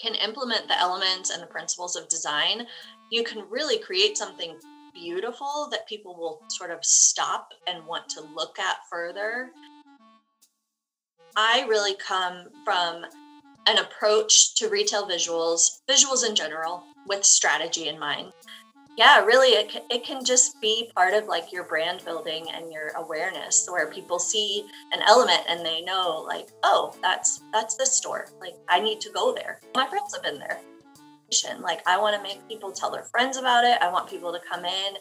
can implement the elements and the principles of design, you can really create something beautiful that people will sort of stop and want to look at further. I really come from an approach to retail visuals, visuals in general, with strategy in mind yeah really it, it can just be part of like your brand building and your awareness where people see an element and they know like oh that's that's this store. Like i need to go there. My friends have been there. Like i want to make people tell their friends about it. I want people to come in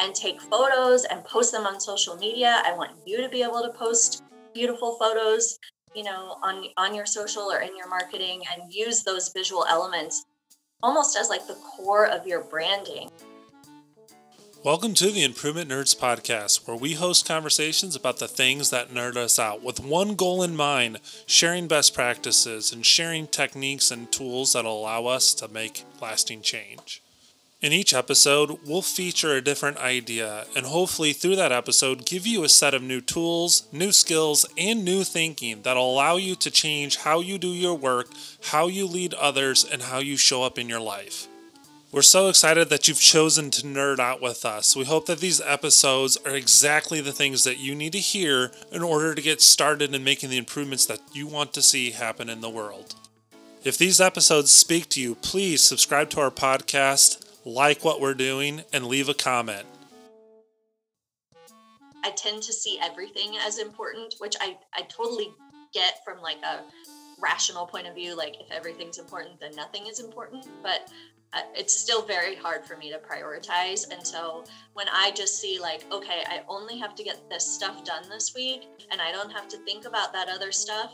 and take photos and post them on social media. I want you to be able to post beautiful photos you know on on your social or in your marketing and use those visual elements almost as like the core of your branding Welcome to the Improvement Nerds podcast, where we host conversations about the things that nerd us out with one goal in mind sharing best practices and sharing techniques and tools that allow us to make lasting change. In each episode, we'll feature a different idea and hopefully through that episode give you a set of new tools, new skills, and new thinking that'll allow you to change how you do your work, how you lead others, and how you show up in your life. We're so excited that you've chosen to nerd out with us. We hope that these episodes are exactly the things that you need to hear in order to get started in making the improvements that you want to see happen in the world. If these episodes speak to you, please subscribe to our podcast, like what we're doing, and leave a comment. I tend to see everything as important, which I, I totally get from like a rational point of view like if everything's important then nothing is important but it's still very hard for me to prioritize. And so when I just see, like, okay, I only have to get this stuff done this week and I don't have to think about that other stuff,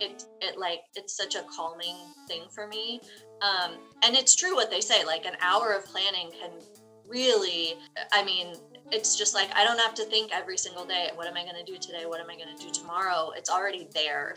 it, it like, it's such a calming thing for me. Um, and it's true what they say, like, an hour of planning can really, I mean, it's just like I don't have to think every single day, what am I going to do today? What am I going to do tomorrow? It's already there.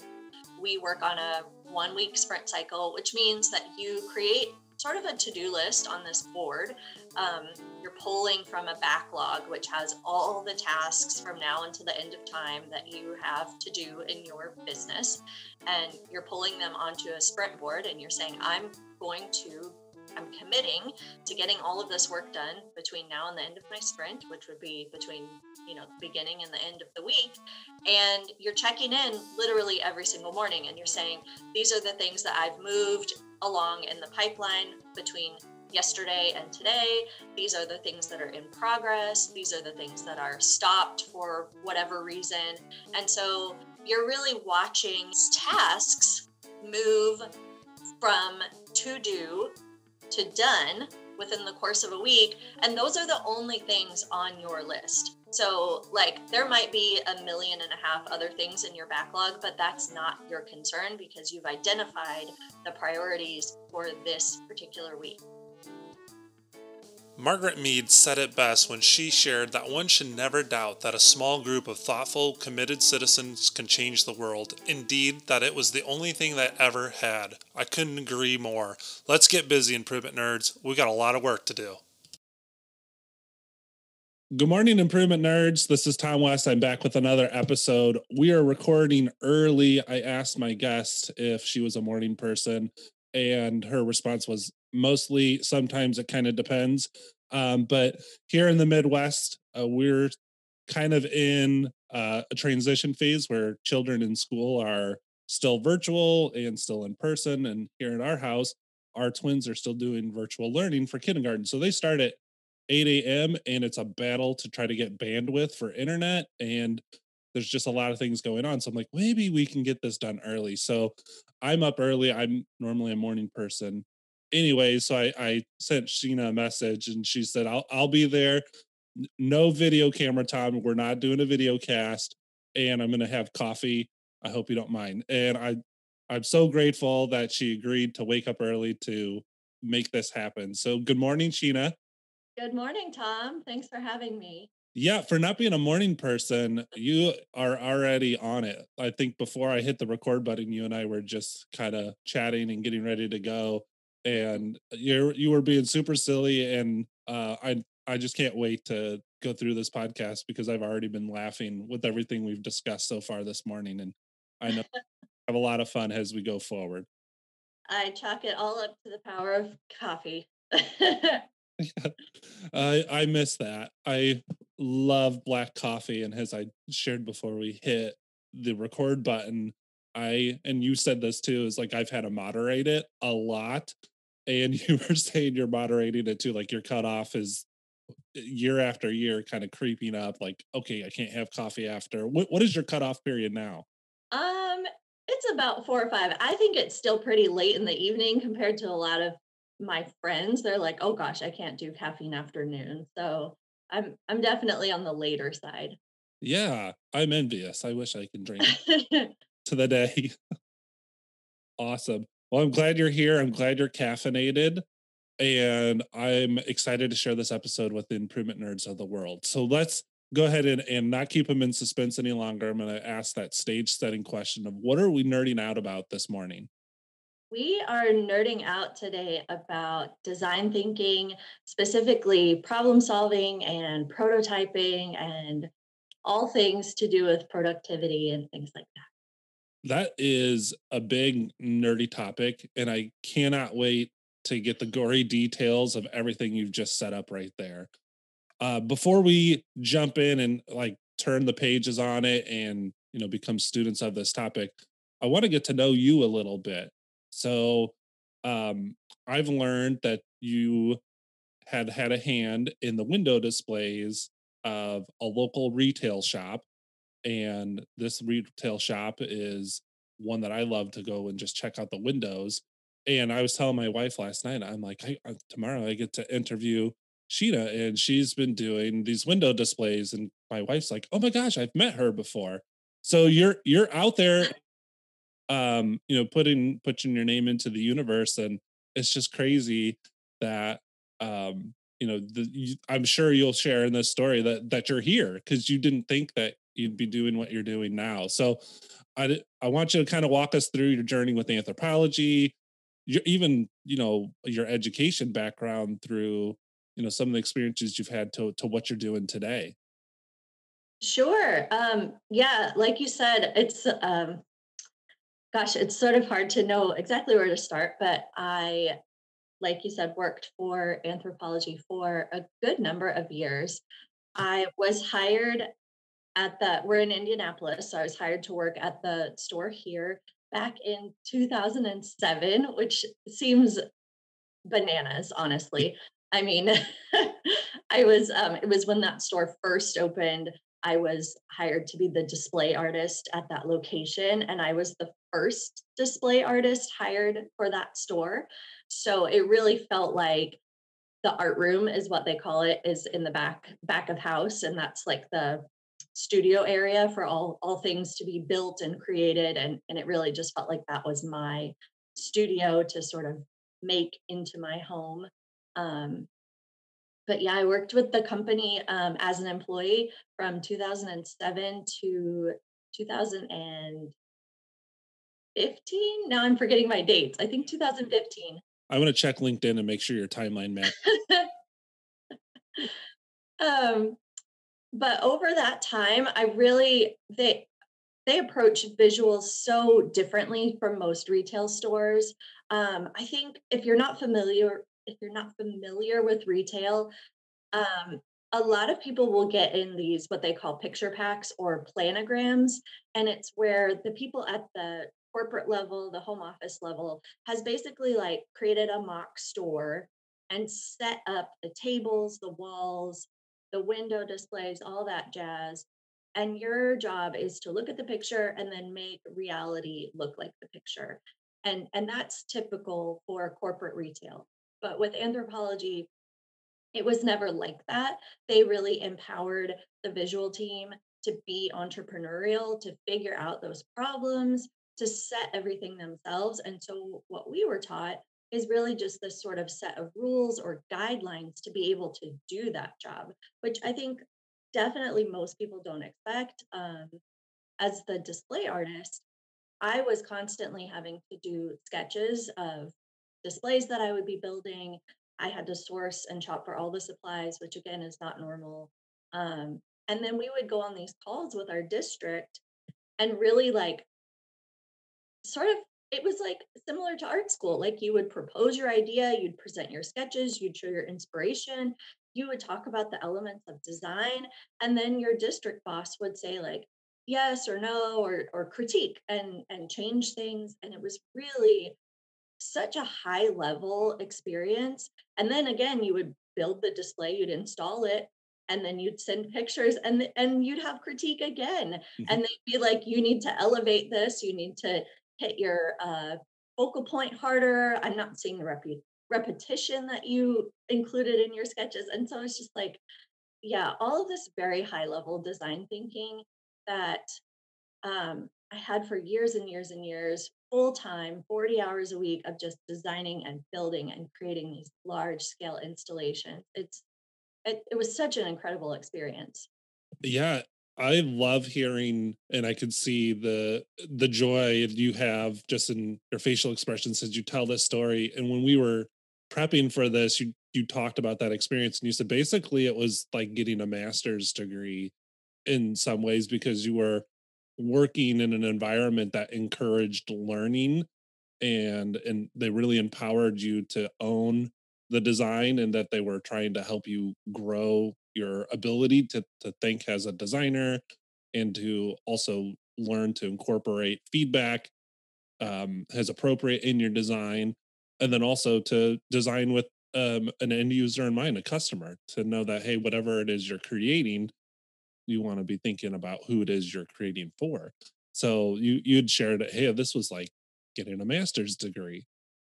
We work on a one week sprint cycle, which means that you create sort of a to-do list on this board. Um, you're pulling from a backlog which has all the tasks from now until the end of time that you have to do in your business and you're pulling them onto a sprint board and you're saying i'm going to i'm committing to getting all of this work done between now and the end of my sprint which would be between you know the beginning and the end of the week and you're checking in literally every single morning and you're saying these are the things that i've moved along in the pipeline between yesterday and today. These are the things that are in progress. These are the things that are stopped for whatever reason. And so you're really watching tasks move from to do to done within the course of a week. And those are the only things on your list. So, like, there might be a million and a half other things in your backlog, but that's not your concern because you've identified the priorities for this particular week. Margaret Mead said it best when she shared that one should never doubt that a small group of thoughtful, committed citizens can change the world. Indeed, that it was the only thing that ever had. I couldn't agree more. Let's get busy, improvement nerds. We got a lot of work to do. Good morning, improvement nerds. This is Tom West. I'm back with another episode. We are recording early. I asked my guest if she was a morning person, and her response was mostly. Sometimes it kind of depends. Um, but here in the Midwest, uh, we're kind of in uh, a transition phase where children in school are still virtual and still in person. And here in our house, our twins are still doing virtual learning for kindergarten. So they start at 8 a.m. and it's a battle to try to get bandwidth for internet. And there's just a lot of things going on. So I'm like, maybe we can get this done early. So I'm up early. I'm normally a morning person. Anyway, so I, I sent Sheena a message and she said, I'll I'll be there. No video camera time. We're not doing a video cast. And I'm gonna have coffee. I hope you don't mind. And I I'm so grateful that she agreed to wake up early to make this happen. So good morning, Sheena. Good morning, Tom. Thanks for having me. Yeah, for not being a morning person, you are already on it. I think before I hit the record button, you and I were just kind of chatting and getting ready to go. And you're you were being super silly, and uh, I I just can't wait to go through this podcast because I've already been laughing with everything we've discussed so far this morning, and I know have a lot of fun as we go forward. I chalk it all up to the power of coffee. I I miss that. I love black coffee, and as I shared before we hit the record button, I and you said this too is like I've had to moderate it a lot, and you were saying you're moderating it too, like your cutoff is year after year kind of creeping up. Like okay, I can't have coffee after. What what is your cutoff period now? Um, it's about four or five. I think it's still pretty late in the evening compared to a lot of my friends. They're like, oh gosh, I can't do caffeine afternoon. So I'm I'm definitely on the later side. Yeah, I'm envious. I wish I can drink to the day. awesome. Well, I'm glad you're here. I'm glad you're caffeinated. And I'm excited to share this episode with the improvement nerds of the world. So let's go ahead and, and not keep them in suspense any longer. I'm going to ask that stage setting question of what are we nerding out about this morning? We are nerding out today about design thinking, specifically problem solving and prototyping and all things to do with productivity and things like that. That is a big nerdy topic, and I cannot wait to get the gory details of everything you've just set up right there. Uh, before we jump in and like turn the pages on it and you know become students of this topic, I want to get to know you a little bit. So um, I've learned that you had had a hand in the window displays of a local retail shop. And this retail shop is one that I love to go and just check out the windows. And I was telling my wife last night, I'm like, hey, tomorrow I get to interview Sheena, and she's been doing these window displays. And my wife's like, oh my gosh, I've met her before. So you're you're out there um, you know, putting putting your name into the universe, and it's just crazy that um, you know, the, you, I'm sure you'll share in this story that that you're here because you didn't think that you'd be doing what you're doing now. So, I I want you to kind of walk us through your journey with Anthropologie, your, even you know your education background through you know some of the experiences you've had to to what you're doing today. Sure. Um, yeah, like you said, it's um, gosh, it's sort of hard to know exactly where to start, but I, like you said, worked for Anthropologie for a good number of years. I was hired at the, we're in Indianapolis, so I was hired to work at the store here back in 2007, which seems bananas, honestly. I mean, I was, um, it was when that store first opened. I was hired to be the display artist at that location, and I was the first display artist hired for that store. So it really felt like the art room is what they call it is in the back back of house and that's like the studio area for all all things to be built and created and and it really just felt like that was my studio to sort of make into my home um, but yeah, I worked with the company um, as an employee from 2007 to 2015. Now I'm forgetting my dates. I think 2015. I want to check LinkedIn and make sure your timeline matches. um, but over that time, I really they they approach visuals so differently from most retail stores. Um, I think if you're not familiar if you're not familiar with retail, um, a lot of people will get in these what they call picture packs or planograms and it's where the people at the corporate level the home office level has basically like created a mock store and set up the tables the walls the window displays all that jazz and your job is to look at the picture and then make reality look like the picture and and that's typical for corporate retail but with Anthropologie, it was never like that. They really empowered the visual team to be entrepreneurial, to figure out those problems, to set everything themselves. And so, what we were taught is really just this sort of set of rules or guidelines to be able to do that job, which I think definitely most people don't expect. Um, as the display artist, I was constantly having to do sketches of displays that I would be building. I had to source and shop for all the supplies, which again is not normal. Um, and then we would go on these calls with our district and really like sort of it was like similar to art school. Like you would propose your idea, you'd present your sketches, you'd show your inspiration, you would talk about the elements of design, and then your district boss would say like yes or no or or critique and and change things. And it was really such a high level experience. And then again, you would build the display, you'd install it, and then you'd send pictures and and you'd have critique again mm-hmm. and they'd be like you need to elevate this you need to hit your uh, focal point harder. I'm not seeing the rep- repetition that you included in your sketches. And so it's just like yeah all of this very high level design thinking that um, i had for years and years and years full time 40 hours a week of just designing and building and creating these large scale installations. It's it, it was such an incredible experience. Yeah, I love hearing, and I can see the the joy you have just in your facial expressions as you tell this story. And when we were prepping for this, you you talked about that experience, and you said basically it was like getting a master's degree in some ways because you were working in an environment that encouraged learning and and they really empowered you to own the design and that they were trying to help you grow your ability to to think as a designer and to also learn to incorporate feedback um, as appropriate in your design and then also to design with um, an end user in mind a customer to know that hey whatever it is you're creating you want to be thinking about who it is you're creating for. So you you'd shared hey this was like getting a master's degree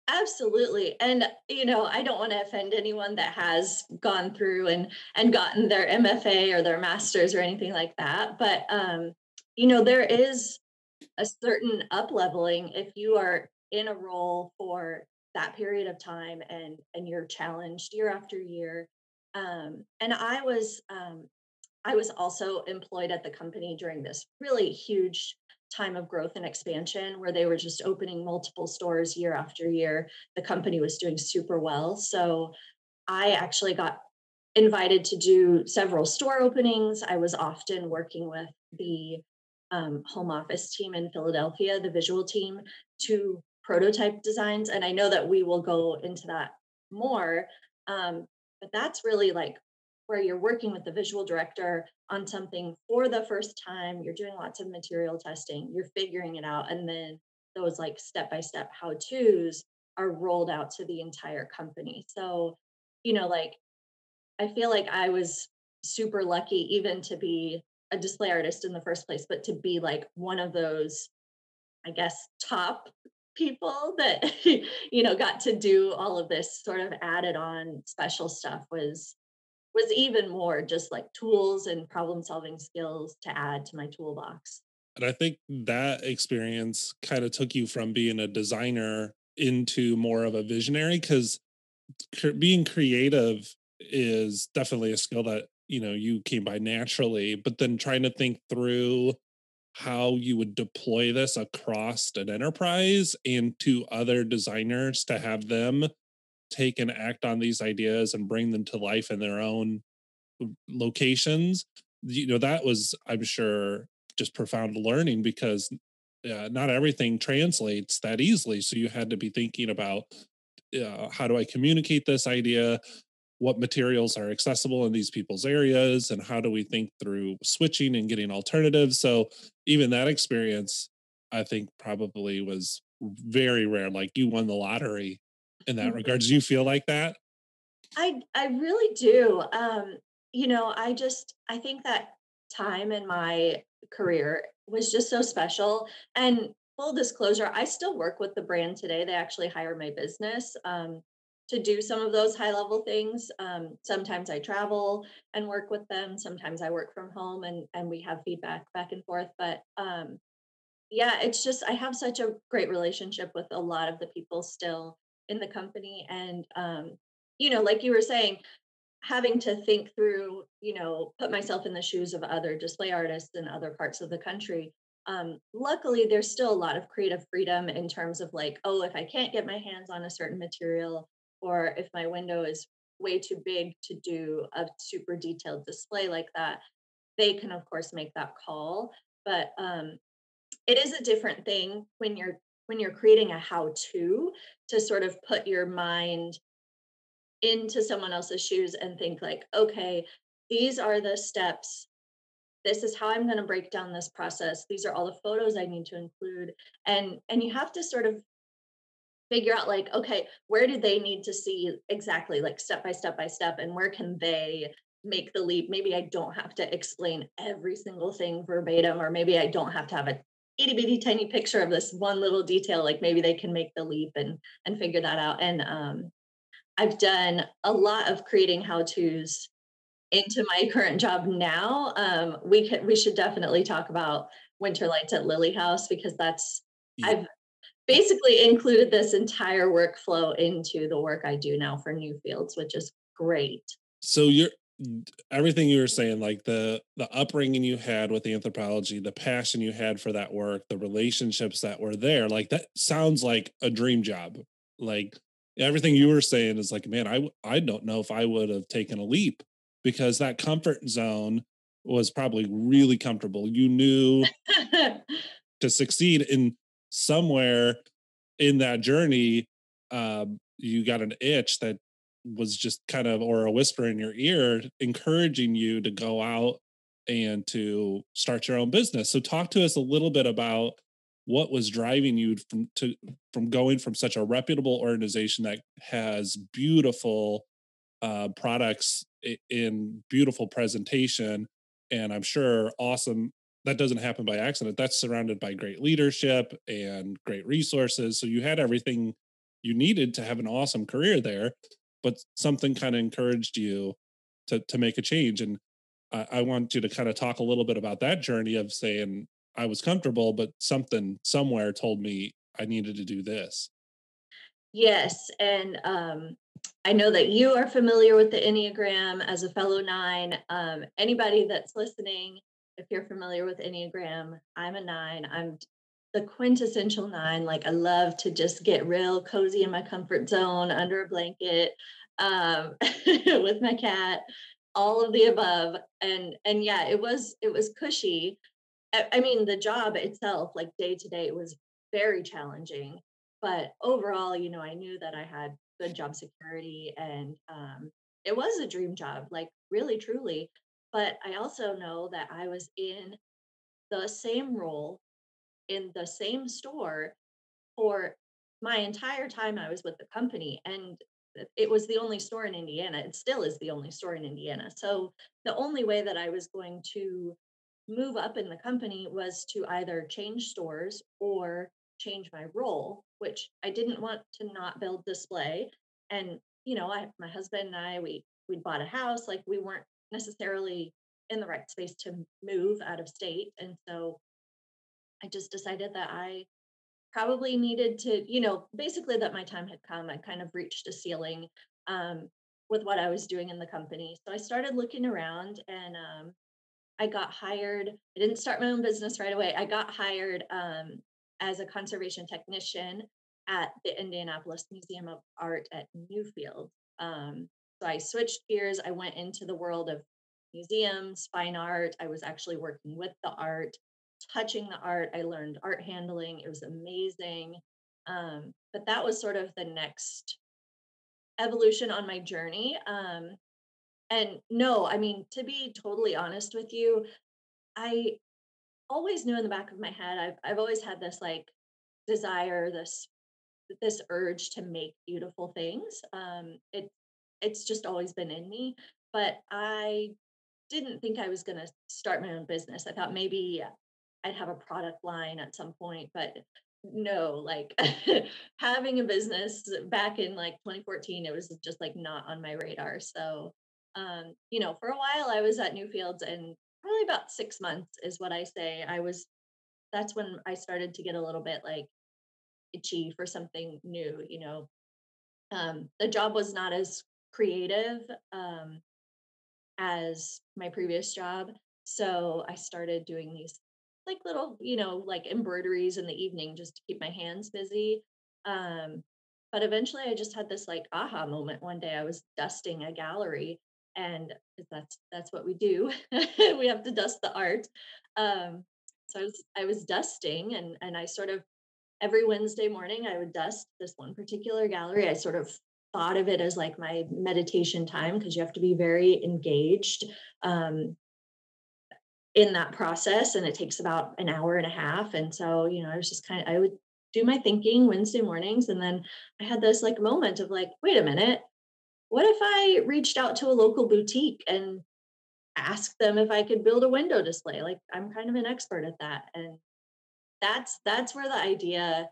Absolutely. And you know, I don't want to offend anyone that has gone through and and gotten their MFA or their masters or anything like that, but um you know, there is a certain up leveling if you are in a role for that period of time and and you're challenged year after year. Um and I was um I was also employed at the company during this really huge time of growth and expansion where they were just opening multiple stores year after year. The company was doing super well. So I actually got invited to do several store openings. I was often working with the um, home office team in Philadelphia, the visual team, to prototype designs. And I know that we will go into that more. Um, but that's really like where you're working with the visual director on something for the first time, you're doing lots of material testing, you're figuring it out, and then those like step by step how to's are rolled out to the entire company. So, you know, like I feel like I was super lucky even to be a display artist in the first place, but to be like one of those, I guess, top people that, you know, got to do all of this sort of added on special stuff was was even more just like tools and problem solving skills to add to my toolbox. And I think that experience kind of took you from being a designer into more of a visionary because being creative is definitely a skill that you know you came by naturally but then trying to think through how you would deploy this across an enterprise and to other designers to have them take and act on these ideas and bring them to life in their own locations you know that was i'm sure just profound learning because uh, not everything translates that easily so you had to be thinking about uh, how do i communicate this idea? What materials are accessible in these people's areas and how do we think through switching and getting alternatives? So even that experience i think probably was very rare like you won the lottery in that mm-hmm. regard. Do you feel like that? I I really do. Um, you know, I just I think that time in my career was just so special. And full disclosure, I still work with the brand today. They actually hire my business um, to do some of those high level things. Um, sometimes I travel and work with them. Sometimes I work from home and and we have feedback back and forth. But um, yeah, it's just I have such a great relationship with a lot of the people still in the company and um, you know like you were saying having to think through you know put myself in the shoes of other display artists in other parts of the country um, luckily there's still a lot of creative freedom in terms of like oh if i can't get my hands on a certain material or if my window is way too big to do a super detailed display like that they can of course make that call. But um, it is a different thing when you're when you're creating a how to to sort of put your mind into someone else's shoes and think like okay these are the steps. This is how i'm going to break down this process. These are all the photos i need to include. And and you have to sort of figure out like okay where do they need to see exactly like step by step by step and where can they make the leap? Maybe i don't have to explain every single thing verbatim or maybe i don't have to have a itty bitty tiny picture of this one little detail like maybe they can make the leap and and figure that out. And um i've done a lot of creating how to's into my current job now. Um we can we should definitely talk about winter lights at Lilly House because that's yeah. i've basically included this entire workflow into the work i do now for Newfields, which is great. So you're everything you were saying like the the upbringing you had with Anthropologie the passion you had for that work the relationships that were there like that sounds like a dream job. Like everything you were saying is like man i i don't know if i would have taken a leap because that comfort zone was probably really comfortable. You knew to succeed in somewhere in that journey um, you got an itch that was just kind of or a whisper in your ear encouraging you to go out and to start your own business. So talk to us a little bit about what was driving you from to from going from such a reputable organization that has beautiful uh, products in beautiful presentation and i'm sure awesome that doesn't happen by accident that's surrounded by great leadership and great resources. So you had everything you needed to have an awesome career there but something kind of encouraged you to to make a change. And I, I want you to kind of talk a little bit about that journey of saying I was comfortable, but something somewhere told me I needed to do this. Yes, and um, I know that you are familiar with the Enneagram as a fellow nine. Um, anybody that's listening, if you're familiar with Enneagram, I'm a nine. I'm the quintessential nine. Like I love to just get real cozy in my comfort zone under a blanket um, with my cat, all of the above. And and yeah, it was it was cushy. I, I mean, the job itself, like day to day, was very challenging. But overall, you know, I knew that I had good job security and um, it was a dream job, like really, truly. But I also know that I was in the same role in the same store for my entire time I was with the company. And it was the only store in Indiana. It still is the only store in Indiana. So the only way that I was going to move up in the company was to either change stores or change my role, which I didn't want to not build display. And you know, I my husband and I we we bought a house, like we weren't necessarily in the right space to move out of state. And so I just decided that I probably needed to, you know, basically that my time had come. I kind of reached a ceiling um, with what I was doing in the company. So I started looking around and um, I got hired. I didn't start my own business right away. I got hired um, as a conservation technician at the Indianapolis Museum of Art at Newfield. Um, so I switched gears. I went into the world of museums, fine art. I was actually working with the art touching the art. I learned art handling. It was amazing. Um, but that was sort of the next evolution on my journey. Um, and no, I mean, to be totally honest with you, I always knew in the back of my head, I've, I've always had this like desire, this this urge to make beautiful things. Um, it it's just always been in me, but I didn't think I was going to start my own business. I thought maybe I'd have a product line at some point, but no, like having a business back in like 2014, it was just like not on my radar. So, um, you know, for a while I was at Newfields and probably about six months is what I say. I was, that's when I started to get a little bit like itchy for something new, you know. Um, the job was not as creative um, as my previous job. So I started doing these like little, you know, like embroideries in the evening just to keep my hands busy. Um, but eventually I just had this like aha moment one day. I was dusting a gallery and that's that's what we do. we have to dust the art. Um, so I was I was dusting and and I sort of every Wednesday morning, I would dust this one particular gallery. I sort of thought of it as like my meditation time because you have to be very engaged um, in that process and it takes about an hour and a half and so you know i was just kind of i would do my thinking wednesday mornings and then i had this like moment of like wait a minute what if i reached out to a local boutique and asked them if i could build a window display? Like i'm kind of an expert at that and that's that's where the idea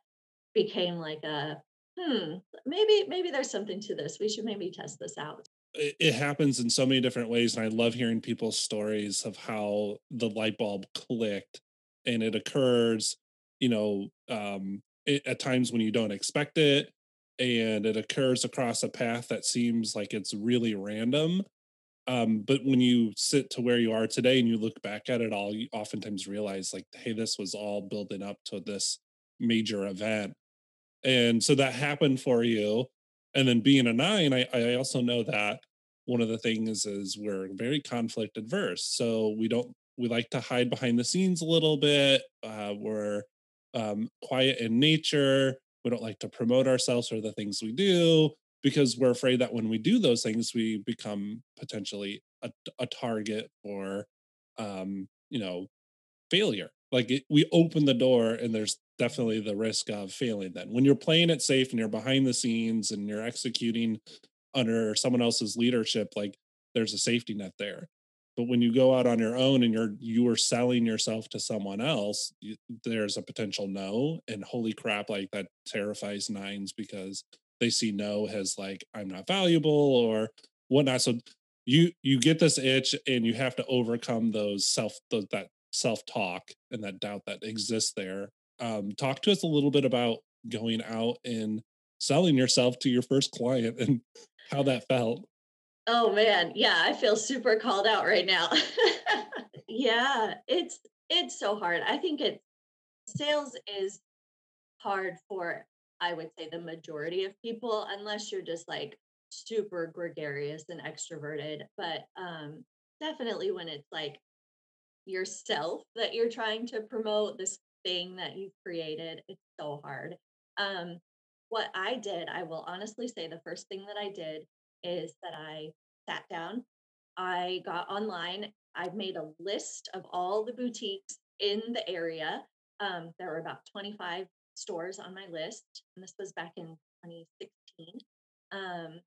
became like a hmm maybe maybe there's something to this we should maybe test this out it, happens in so many different ways and i love hearing people's stories of how the light bulb clicked and it occurs you know um it, at times when you don't expect it and it occurs across a path that seems like it's really random um but when you sit to where you are today and you look back at it all you oftentimes realize like hey this was all building up to this major event and so that happened for you and then being a nine I, I also know that one of the things is we're very conflict adverse. So we don't we like to hide behind the scenes a little bit uh, we're um, quiet in nature. We don't like to promote ourselves or the things we do because we're afraid that when we do those things we become potentially a, a target for um, you know failure. Like it, we open the door and there's definitely the risk of failing then. When you're playing it safe and you're behind the scenes and you're executing under someone else's leadership like there's a safety net there. But when you go out on your own and you're you are selling yourself to someone else you, there's a potential no and holy crap like that terrifies nines because they see no as like i'm not valuable or whatnot. So you you get this itch and you have to overcome those self those, that self talk and that doubt that exists there um, talk to us a little bit about going out and selling yourself to your first client and how that felt. Oh man. Yeah i feel super called out right now. Yeah it's it's so hard. I think it sales is hard for i would say the majority of people unless you're just like super gregarious and extroverted but um definitely when it's like yourself that you're trying to promote this thing that you've created it's so hard. Um what i did i will honestly say the first thing that i did is that i sat down i got online i made a list of all the boutiques in the area um, there were about 25 stores on my list and this was back in 2016 um,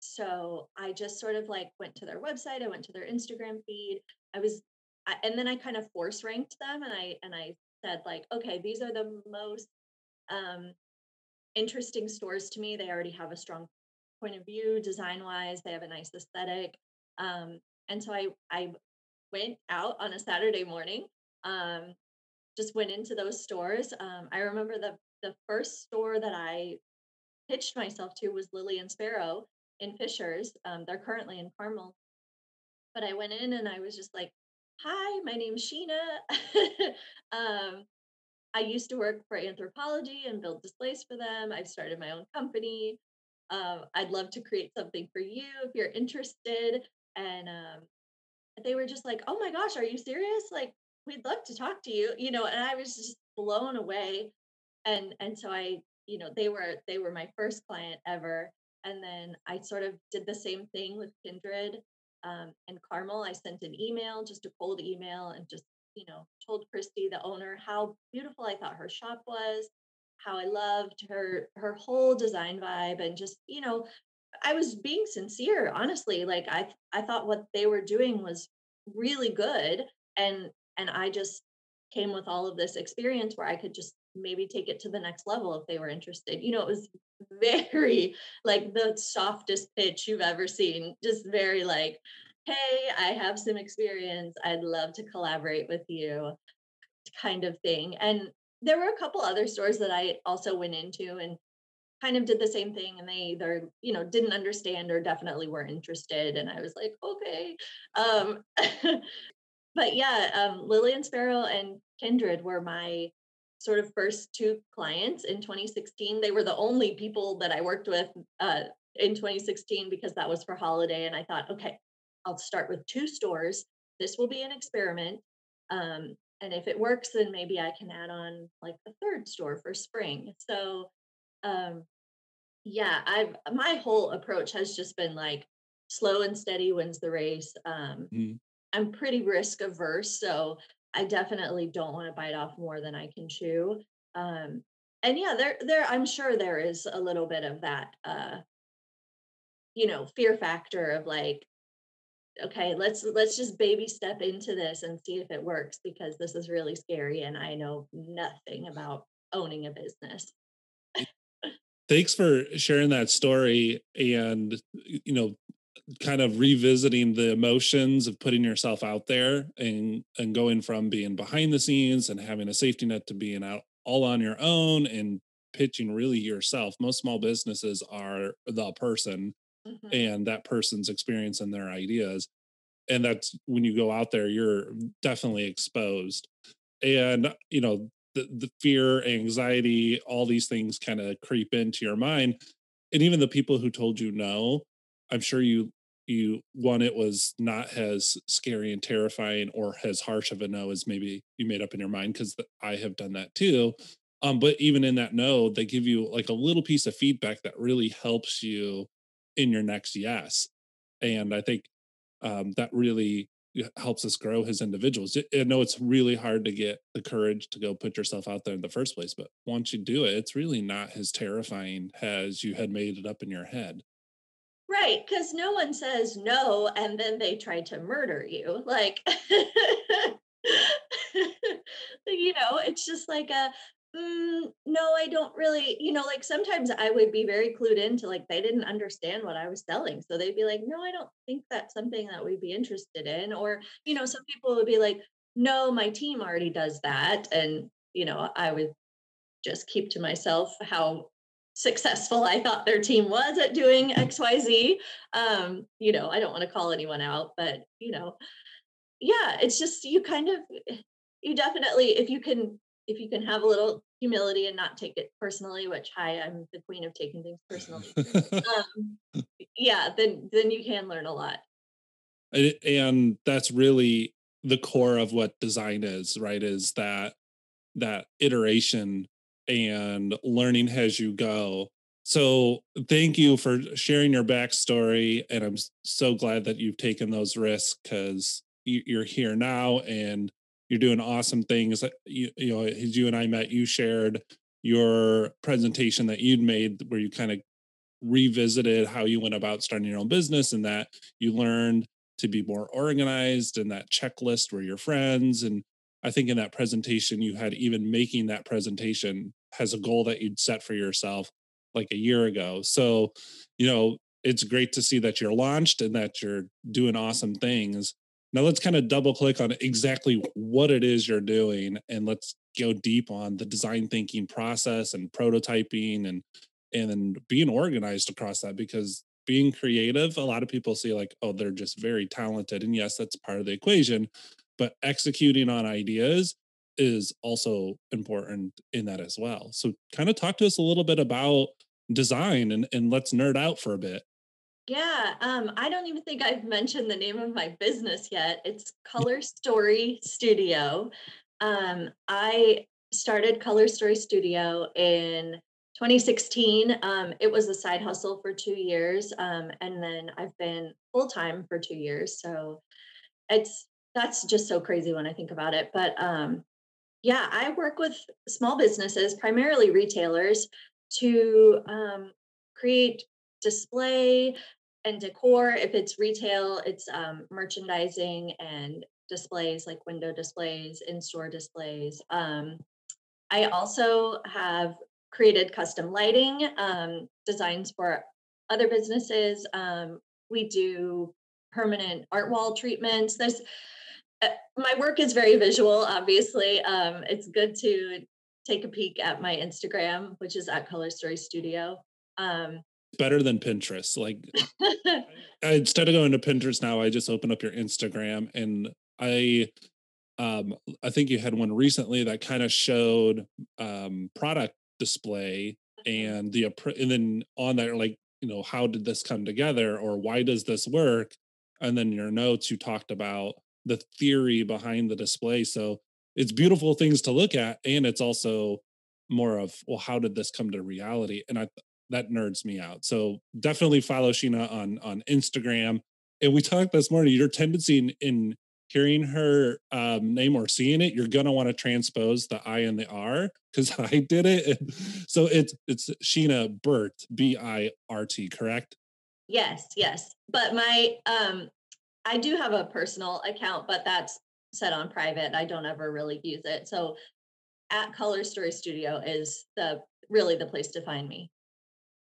so i just sort of like went to their website i went to their instagram feed i was I, and then i kind of force ranked them and i and i said like okay these are the most um, interesting stores to me. They already have a strong point of view design wise they have a nice aesthetic. Um, and so i i went out on a saturday morning um, just went into those stores. Um, i remember the the first store that i pitched myself to was lily and sparrow in fishers. Um, they're currently in carmel. But i went in and i was just like hi my name's sheena um, I used to work for Anthropologie and build displays for them. I've started my own company. Um, I'd love to create something for you if you're interested. And um, they were just like, oh my gosh, are you serious? Like, we'd love to talk to you, you know, and I was just blown away. And and so I, you know, they were they were my first client ever. And then I sort of did the same thing with Kindred um, and Carmel. I sent an email, just a cold email, and just you know, told Christy, the owner, how beautiful I thought her shop was, how I loved her her whole design vibe, and just you know, I was being sincere, honestly. Like I I thought what they were doing was really good, and and I just came with all of this experience where I could just maybe take it to the next level if they were interested. You know, it was very like the softest pitch you've ever seen, just very like hey, I have some experience. I'd love to collaborate with you, kind of thing. And there were a couple other stores that I also went into and kind of did the same thing and they either you know didn't understand or definitely weren't interested and i was like okay um but yeah um lily and sparrow and kindred were my sort of first two clients in 2016 they were the only people that i worked with uh, in 2016 because that was for holiday and i thought okay I'll start with two stores. This will be an experiment. Um, and if it works, then maybe I can add on like the third store for spring. So, um, yeah, I've my whole approach has just been like slow and steady wins the race. Um, mm. I'm pretty risk averse, so I definitely don't want to bite off more than I can chew. Um, and yeah, there, there, I'm sure there is a little bit of that, uh, you know, fear factor of like, okay, let's let's just baby step into this and see if it works because this is really scary and I know nothing about owning a business. Thanks for sharing that story and you know kind of revisiting the emotions of putting yourself out there and and going from being behind the scenes and having a safety net to being out all on your own and pitching really yourself most small businesses are the person mm-hmm. and that person's experience and their ideas and that's when you go out there you're definitely exposed and you know the, the fear anxiety all these things kind of creep into your mind and even the people who told you no i'm sure you you one it was not as scary and terrifying or as harsh of a no as maybe you made up in your mind because i have done that too um but even in that no they give you like a little piece of feedback that really helps you in your next yes and i think um that really helps us grow as individuals i know it's really hard to get the courage to go put yourself out there in the first place but once you do it it's really not as terrifying as you had made it up in your head Right, because no one says no and then they try to murder you. Like, you know, it's just like a, mm, no, I don't really, you know, like sometimes I would be very clued into like they didn't understand what I was selling. So they'd be like, no, I don't think that's something that we'd be interested in. Or, you know, some people would be like, no, my team already does that. And, you know, I would just keep to myself how successful I thought their team was at doing XYZ. Um, you know, I don't want to call anyone out, but you know, yeah, it's just you kind of you definitely if you can if you can have a little humility and not take it personally, which hi, I'm the queen of taking things personally. um, yeah, then then you can learn a lot. And that's really the core of what design is, right? Is that that iteration and learning as you go. So thank you for sharing your backstory. And I'm so glad that you've taken those risks because you're here now and you're doing awesome things. You, you know, as you and I met, you shared your presentation that you'd made where you kind of revisited how you went about starting your own business and that you learned to be more organized and that checklist were your friends and I think in that presentation you had even making that presentation has a goal that you'd set for yourself like a year ago. So, you know, it's great to see that you're launched and that you're doing awesome things. Now let's kind of double click on exactly what it is you're doing and let's go deep on the design thinking process and prototyping and and being organized across that because being creative a lot of people see like oh they're just very talented and yes that's part of the equation but executing on ideas is also important in that as well. So kind of talk to us a little bit about design and, and let's nerd out for a bit. Yeah, um, I don't even think I've mentioned the name of my business yet. It's Color Story Studio. Um, I started Color Story Studio in 2016. Um, it was a side hustle for two years, um, and then I've been full time for two years. So it's that's just so crazy when I think about it. But um, yeah, I work with small businesses, primarily retailers, to um, create display and decor. If it's retail, it's um, merchandising and displays like window displays, in store displays. Um, I also have created custom lighting um, designs for other businesses. Um, we do permanent art wall treatments. There's my work is very visual, obviously. Um, it's good to take a peek at my Instagram, which is at Color Story Studio. Um, Better than Pinterest. Like I, instead of going to Pinterest now, I just open up your Instagram and I um I think you had one recently that kind of showed um product display mm-hmm. and the and then on there like you know how did this come together or why does this work and then your notes you talked about the theory behind the display. So it's beautiful things to look at and it's also more of well how did this come to reality and i that nerds me out so definitely follow sheena on on instagram and we talked this morning your tendency in, in hearing her um, name or seeing it you're gonna want to transpose the i and the r because i did it so it's it's sheena Birt b-i-r-t correct yes yes but my um i do have a personal account but that's set on private i don't ever really use it so at Color Story Studio is the really the place to find me.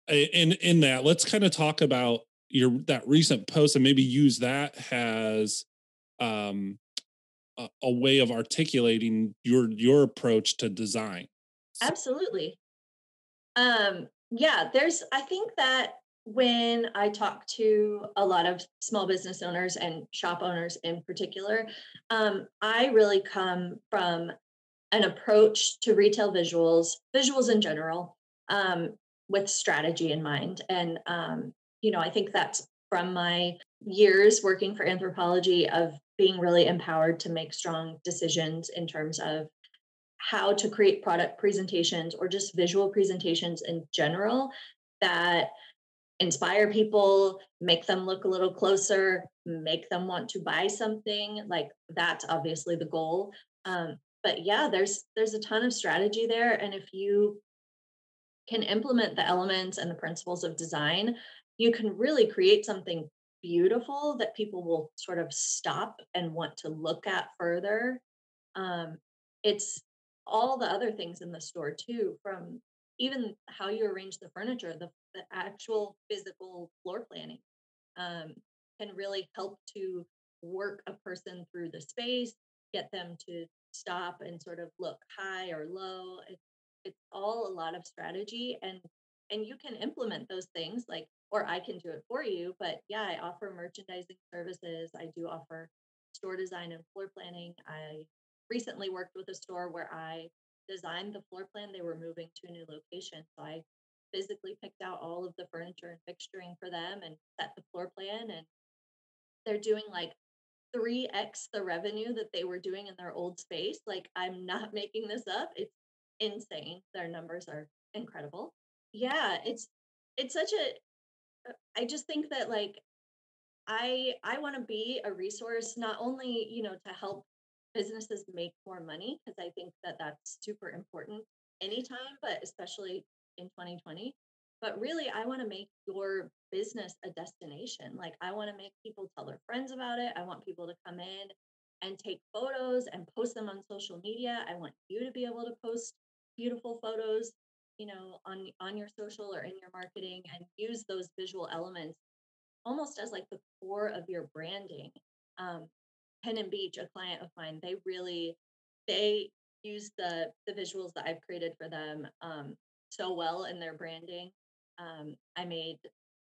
In in that, let's kind of talk about your that recent post and maybe use that as um a, a way of articulating your your approach to design. Absolutely. Um yeah, there's I think that when I talk to a lot of small business owners and shop owners in particular, um, I really come from an approach to retail visuals, visuals in general, um, with strategy in mind. And, um, you know, I think that's from my years working for Anthropologie of being really empowered to make strong decisions in terms of how to create product presentations or just visual presentations in general that inspire people, make them look a little closer, make them want to buy something. Like that's obviously the goal. Um, but yeah there's there's a ton of strategy there and if you can implement the elements and the principles of design you can really create something beautiful that people will sort of stop and want to look at further um, it's all the other things in the store too from even how you arrange the furniture the, the actual physical floor planning um, can really help to work a person through the space get them to stop and sort of look high or low. It's, it's all a lot of strategy and and you can implement those things like or I can do it for you. But yeah, I offer merchandising services. I do offer store design and floor planning. I recently worked with a store where I designed the floor plan. They were moving to a new location. So I physically picked out all of the furniture and fixturing for them and set the floor plan. And they're doing like 3x the revenue that they were doing in their old space. Like, I'm not making this up. It's insane. Their numbers are incredible. Yeah, it's it's such a uh, just think that like I I want to be a resource not only, you know, to help businesses make more money because I think that that's super important anytime, but especially in 2020 but really i want to make your business a destination like i want to make people tell their friends about it i want people to come in and take photos and post them on social media i want you to be able to post beautiful photos you know on on your social or in your marketing and use those visual elements almost as like the core of your branding. Um, Penn and Beech a client of mine they really they use the the visuals that i've created for them um, so well in their branding um, I made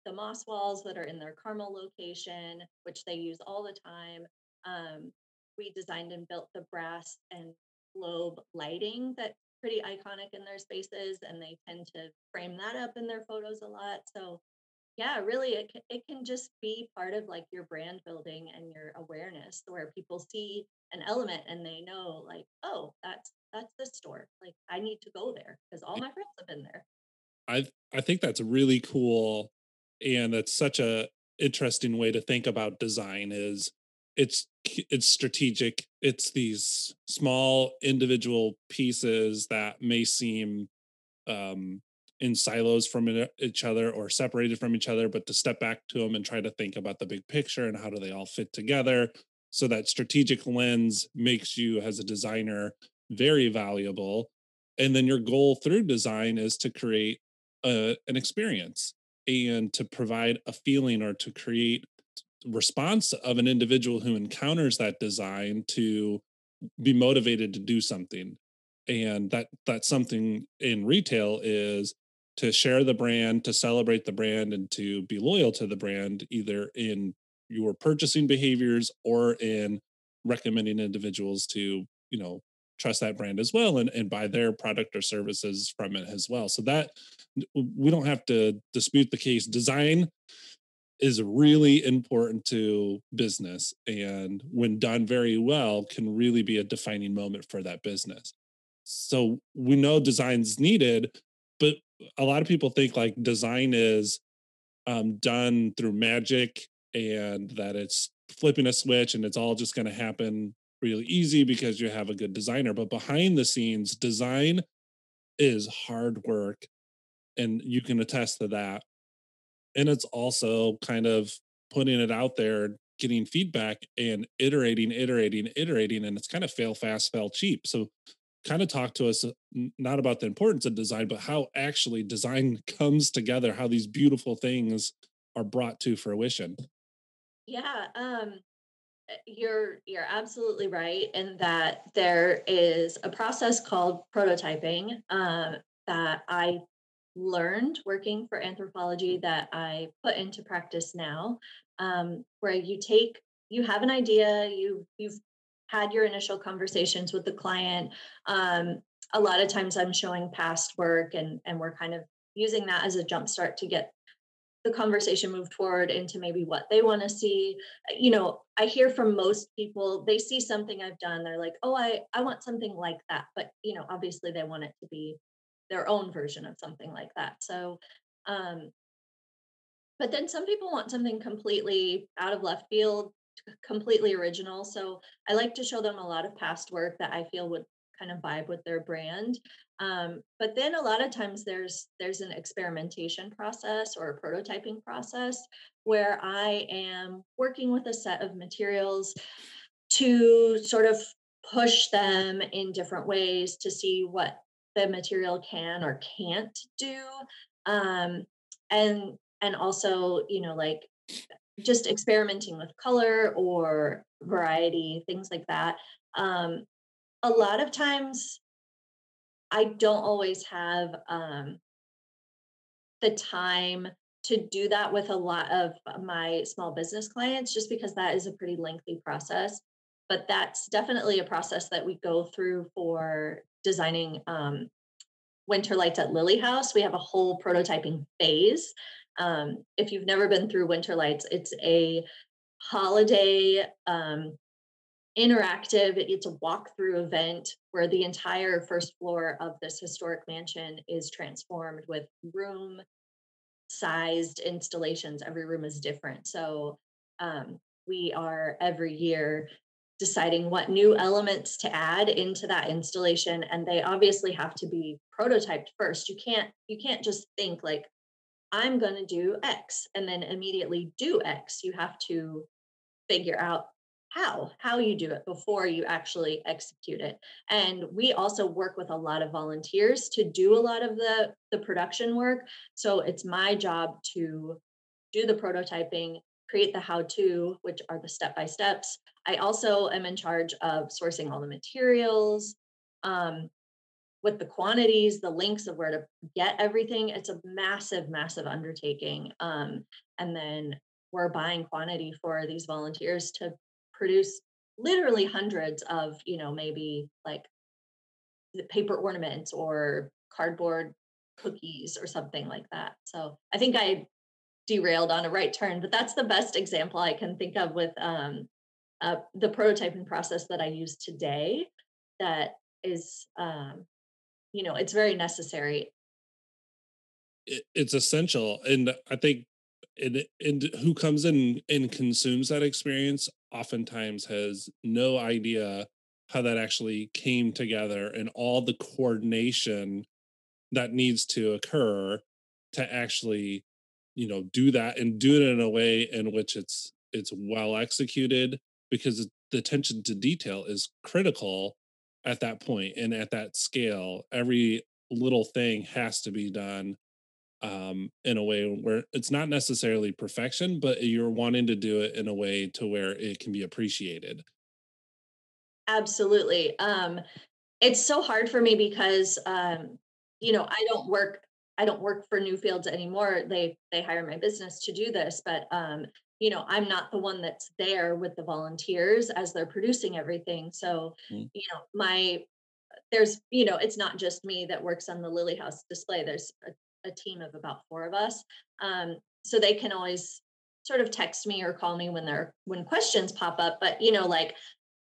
the moss walls that are in their Carmel location, which they use all the time. Um, we designed and built the brass and globe lighting that pretty iconic in their spaces, and they tend to frame that up in their photos a lot. So, yeah, really, it it can just be part of like your brand building and your awareness, where people see an element and they know, like, oh, that's that's the store. Like, I need to go there because all my friends have been there. I I think that's really cool, and that's such a interesting way to think about design. Is it's it's strategic. It's these small individual pieces that may seem um, in silos from each other or separated from each other, but to step back to them and try to think about the big picture and how do they all fit together. So that strategic lens makes you as a designer very valuable. And then your goal through design is to create a, an experience and to provide a feeling or to create response of an individual who encounters that design to be motivated to do something and that that's something in retail is to share the brand to celebrate the brand and to be loyal to the brand either in your purchasing behaviors or in recommending individuals to you know trust that brand as well and, and buy their product or services from it as well. So that we don't have to dispute the case. Design is really important to business and when done very well can really be a defining moment for that business so we know design's needed but a lot of people think like design is um, done through magic and that it's flipping a switch and it's all just going to happen really easy because you have a good designer but behind the scenes design is hard work and you can attest to that and it's also kind of putting it out there getting feedback and iterating iterating iterating and it's kind of fail fast fail cheap so kind of talk to us uh, not about the importance of design but how actually design comes together how these beautiful things are brought to fruition. Yeah um you're you're absolutely right in that there is a process called prototyping um, that i learned working for Anthropologie that I put into practice now, um, where you take you have an idea, you you've had your initial conversations with the client. Um, a lot of times I'm showing past work and and we're kind of using that as a jump start to get the conversation moved forward into maybe what they want to see you know i hear from most people they see something i've done they're like oh i i want something like that but you know obviously they want it to be their own version of something like that. So, um, but then some people want something completely out of left field, completely original. So I like to show them a lot of past work that I feel would kind of vibe with their brand. Um, but then a lot of times there's there's an experimentation process or a prototyping process where I am working with a set of materials to sort of push them in different ways to see what the material can or can't do um, and and also you know like just experimenting with color or variety things like that um, a lot of times i don't always have um, the time to do that with a lot of my small business clients just because that is a pretty lengthy process but that's definitely a process that we go through for designing um, winter lights at Lilly House. We have a whole prototyping phase. Um, if you've never been through winter lights, it's a holiday um, interactive it's a walkthrough event where the entire first floor of this historic mansion is transformed with room sized installations. Every room is different. So um, we are every year deciding what new elements to add into that installation and they obviously have to be prototyped first. You can't you can't just think like i'm going to do x and then immediately do x. You have to figure out how how you do it before you actually execute it and we also work with a lot of volunteers to do a lot of the the production work so it's my job to do the prototyping create the how to which are the step by steps I also am in charge of sourcing all the materials, um, with the quantities, the links of where to get everything. It's a massive, massive undertaking. Um, and then we're buying quantity for these volunteers to produce literally hundreds of, you know, maybe like paper ornaments or cardboard cookies or something like that. So I think I derailed on a right turn, but that's the best example I can think of with um, uh, the prototyping process that I use today that is, um, you know, it's very necessary. It, it's essential. And I think and, and who comes in and consumes that experience oftentimes has no idea how that actually came together and all the coordination that needs to occur to actually you know do that and do it in a way in which it's it's well executed because the attention to detail is critical at that point and at that scale every little thing has to be done um, in a way where it's not necessarily perfection but you're wanting to do it in a way to where it can be appreciated absolutely um, it's so hard for me because um, you know i don't work i don't work for newfields anymore they they hire my business to do this but um, you know i'm not the one that's there with the volunteers as they're producing everything so mm. you know my there's you know it's not just me that works on the lilly house display there's a, a team of about four of us um, so they can always sort of text me or call me when they're when questions pop up but you know like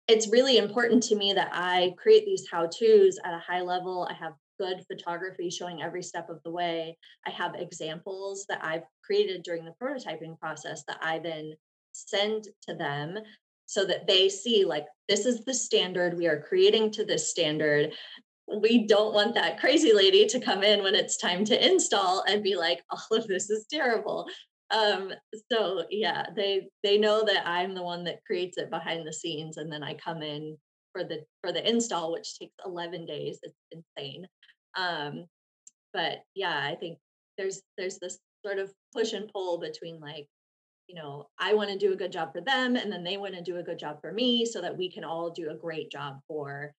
it's really important to me that i create these how to's at a high level. I have good photography showing every step of the way. I have examples that i've created during the prototyping process that i then send to them so that they see like this is the standard. We are creating to this standard we don't want that crazy lady to come in when it's time to install and be like all of this is terrible. Um so yeah they they know that i'm the one that creates it behind the scenes and then i come in for the for the install which takes 11 days. It's insane. Um but yeah i think there's there's this sort of push and pull between like you know i want to do a good job for them and then they want to do a good job for me so that we can all do a great job for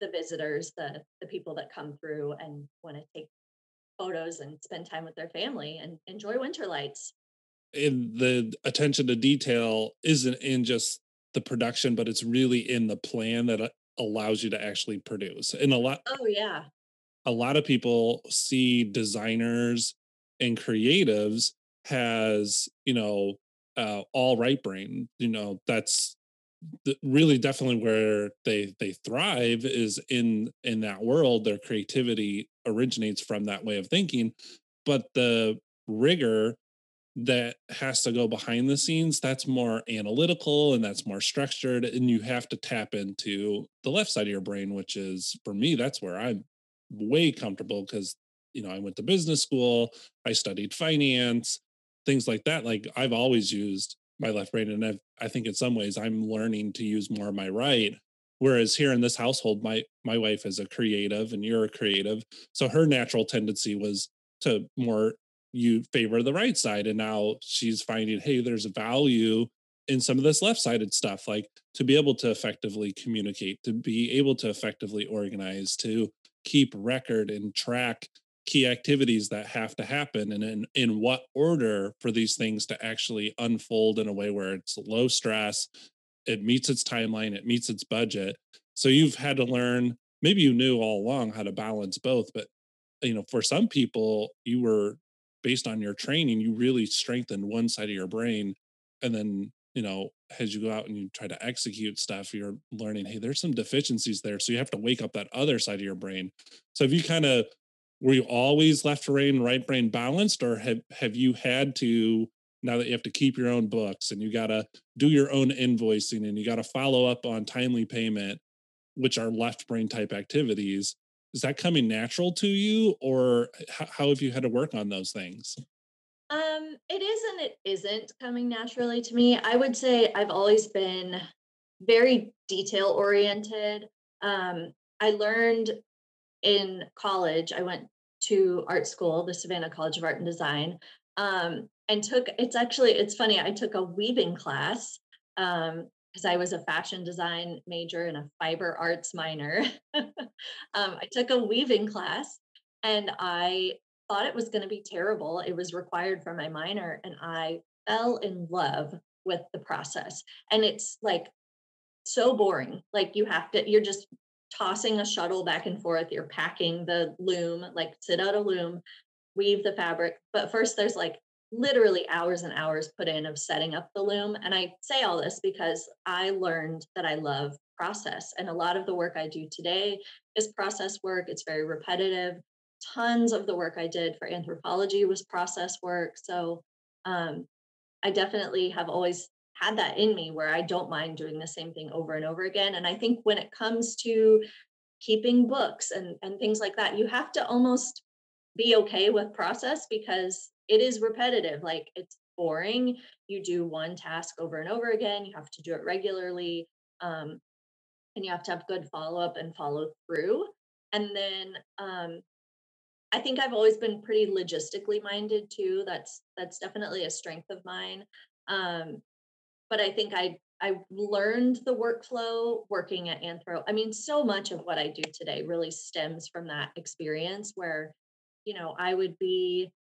the visitors the the people that come through and want to take photos and spend time with their family and enjoy winter lights. And the attention to detail isn't in just the production, but it's really in the plan that uh, allows you to actually produce. And a lot Oh yeah. A lot of people see designers and creatives has, you know, uh, all right brain. You know, that's really definitely where they they thrive is in in that world their creativity originates from that way of thinking but the rigor that has to go behind the scenes that's more analytical and that's more structured and you have to tap into the left side of your brain which is for me that's where i'm way comfortable because you know i went to business school i studied finance things like that like i've always used my left brain and I've, i think in some ways i'm learning to use more of my right whereas here in this household my my wife is a creative and you're a creative. So her natural tendency was to more you favor the right side and now she's finding hey there's value in some of this left-sided stuff like to be able to effectively communicate to be able to effectively organize to keep record and track key activities that have to happen and in, in what order for these things to actually unfold in a way where it's low stress it meets its timeline it meets its budget. So you've had to learn maybe you knew all along how to balance both but you know for some people you were based on your training you really strengthened one side of your brain. And then you know as you go out and you try to execute stuff you're learning hey there's some deficiencies there. So you have to wake up that other side of your brain. So have you kind of were you always left brain right brain balanced or have have you had to now that you have to keep your own books and you got to do your own invoicing and you got to follow up on timely payment which are left brain type activities is that coming natural to you or how, have you had to work on those things? Um it is and it isn't coming naturally to me. I would say i've always been very detail oriented um i learned in college, I went to art school, the Savannah College of Art and Design, um, and took. It's actually it's funny. I took a weaving class because um, I was a fashion design major and a fiber arts minor. um, I took a weaving class, and I thought it was going to be terrible. It was required for my minor, and I fell in love with the process. And it's like so boring. Like you have to, you're just tossing a shuttle back and forth. You're packing the loom, like sit out a loom, weave the fabric. But first, there's like literally hours and hours put in of setting up the loom. And I say all this because I learned that I love process. And a lot of the work I do today is process work, it's very repetitive. Tons of the work I did for Anthropologie was process work. So um, I definitely have always had that in me where I don't mind doing the same thing over and over again. And I think when it comes to keeping books and, and things like that, you have to almost be okay with process because it is repetitive. Like it's boring. You do one task over and over again. You have to do it regularly. Um, and you have to have good follow up and follow through. And then um, I think I've always been pretty logistically minded too. That's that's definitely a strength of mine. Um, but I think I I learned the workflow working at Anthro. I mean, so much of what I do today really stems from that experience where, you know, I would be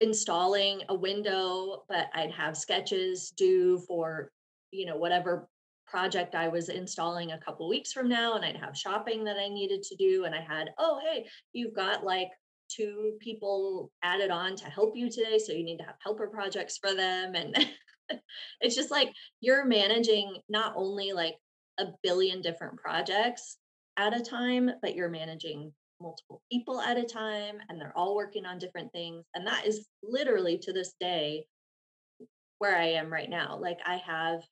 installing a window, but I'd have sketches due for, you know, whatever project I was installing a couple weeks from now, and I'd have shopping that I needed to do. And I had, oh, hey, you've got like two people added on to help you today. So you need to have helper projects for them. And it's just like you're managing not only like a billion different projects at a time, but you're managing multiple people at a time and they're all working on different things. And that is literally to this day where I am right now. Like I have,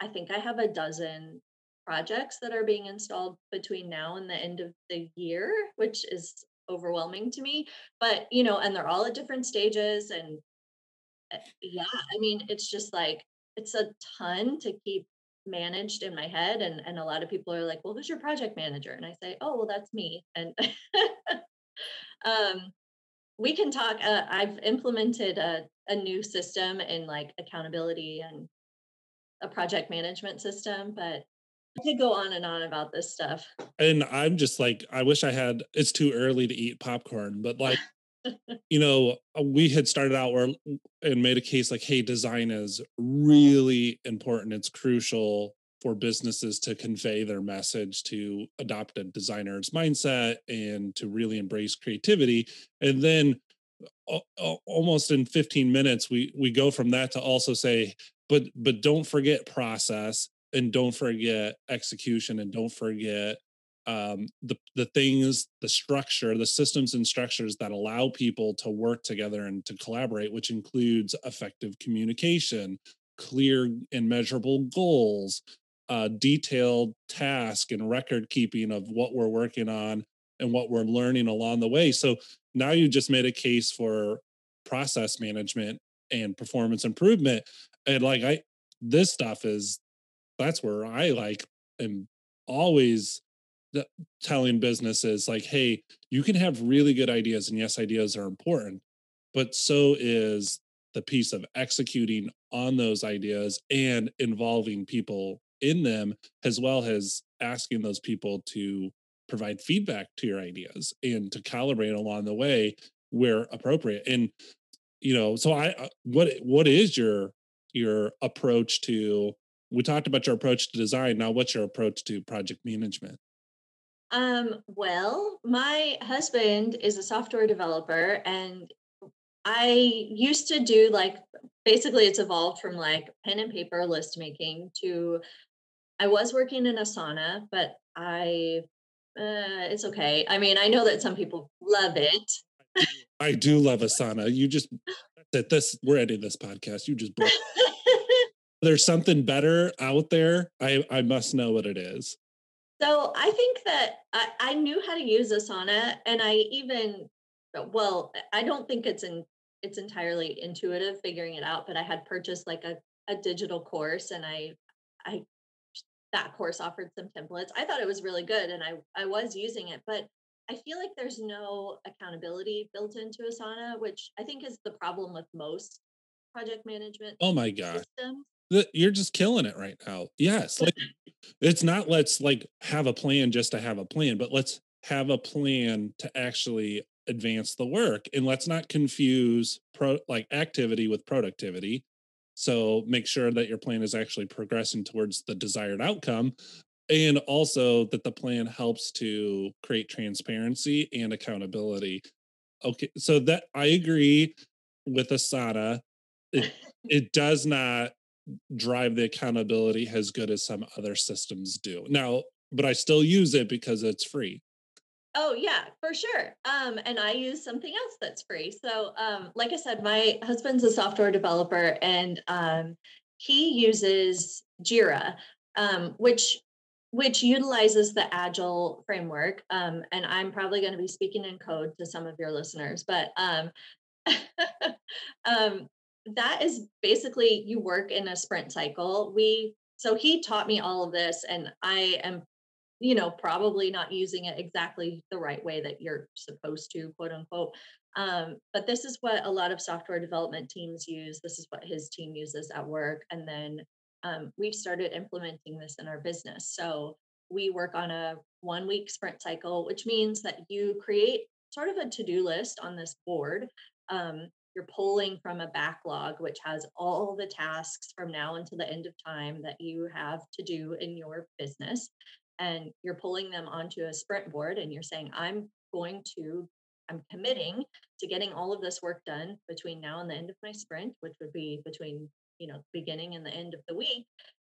I think I have a dozen projects that are being installed between now and the end of the year, which is overwhelming to me. But, you know, and they're all at different stages. And yeah, I mean, it's just like, it's a ton to keep managed in my head and and a lot of people are like well who's your project manager and i say oh well that's me and um we can talk uh, i've implemented a, a new system in like accountability and a project management system but I could go on and on about this stuff. And I'm just like, I wish I had, it's too early to eat popcorn, but like, you know, uh, we had started out where and made a case like, hey, design is really important. It's crucial for businesses to convey their message, to adopt a designer's mindset, and to really embrace creativity. And then almost in 15 minutes, we we go from that to also say, but but don't forget process and don't forget execution and don't forget um, the the things, the structure, the systems and structures that allow people to work together and to collaborate, which includes effective communication, clear and measurable goals, uh, detailed task and record keeping of what we're working on and what we're learning along the way. So now you just made a case for process management and performance improvement, and like I, this stuff is that's where I like am always telling businesses like, hey, you can have really good ideas, and yes, ideas are important, but so is the piece of executing on those ideas and involving people in them, as well as asking those people to provide feedback to your ideas and to calibrate along the way where appropriate. And you know, so I, uh, what what is your your approach to? We talked about your approach to design. Now, what's your approach to project management? Um, well, my husband is a software developer and I used to do like basically it's evolved from like pen and paper list making to I was working in Asana, but I uh, it's okay. I mean, I know that some people love it. I do love Asana. You just that this we're ending this podcast. You just there's something better out there. I I must know what it is. So I think that I, I knew how to use Asana, and I even well, I don't think it's in it's entirely intuitive figuring it out, but I had purchased like a, a digital course and I I that course offered some templates. I thought it was really good and I I was using it, but I feel like there's no accountability built into Asana, which I think is the problem with most project management. Oh my god. Systems you're just killing it right now. Yes, like it's not let's like have a plan just to have a plan, but let's have a plan to actually advance the work and let's not confuse pro like activity with productivity. So make sure that your plan is actually progressing towards the desired outcome and also that the plan helps to create transparency and accountability. Okay, so that I agree with Asana. It, it does not drive the accountability as good as some other systems do. Now, but I still use it because it's free. Oh yeah, for sure. Um, and I use something else that's free. So, um, like I said, my husband's a software developer, and um, he uses Jira, um, which which utilizes the Agile framework. Um, and I'm probably going to be speaking in code to some of your listeners, but um, um, that is basically you work in a sprint cycle. We so he taught me all of this and I am you know probably not using it exactly the right way that you're supposed to quote unquote. Um, but this is what a lot of software development teams use. This is what his team uses at work and then um, we've started implementing this in our business. So we work on a one week sprint cycle which means that you create sort of a to-do list on this board um, you're pulling from a backlog which has all the tasks from now until the end of time that you have to do in your business and you're pulling them onto a sprint board and you're saying i'm going to I'm committing to getting all of this work done between now and the end of my sprint, which would be between, you know, beginning and the end of the week.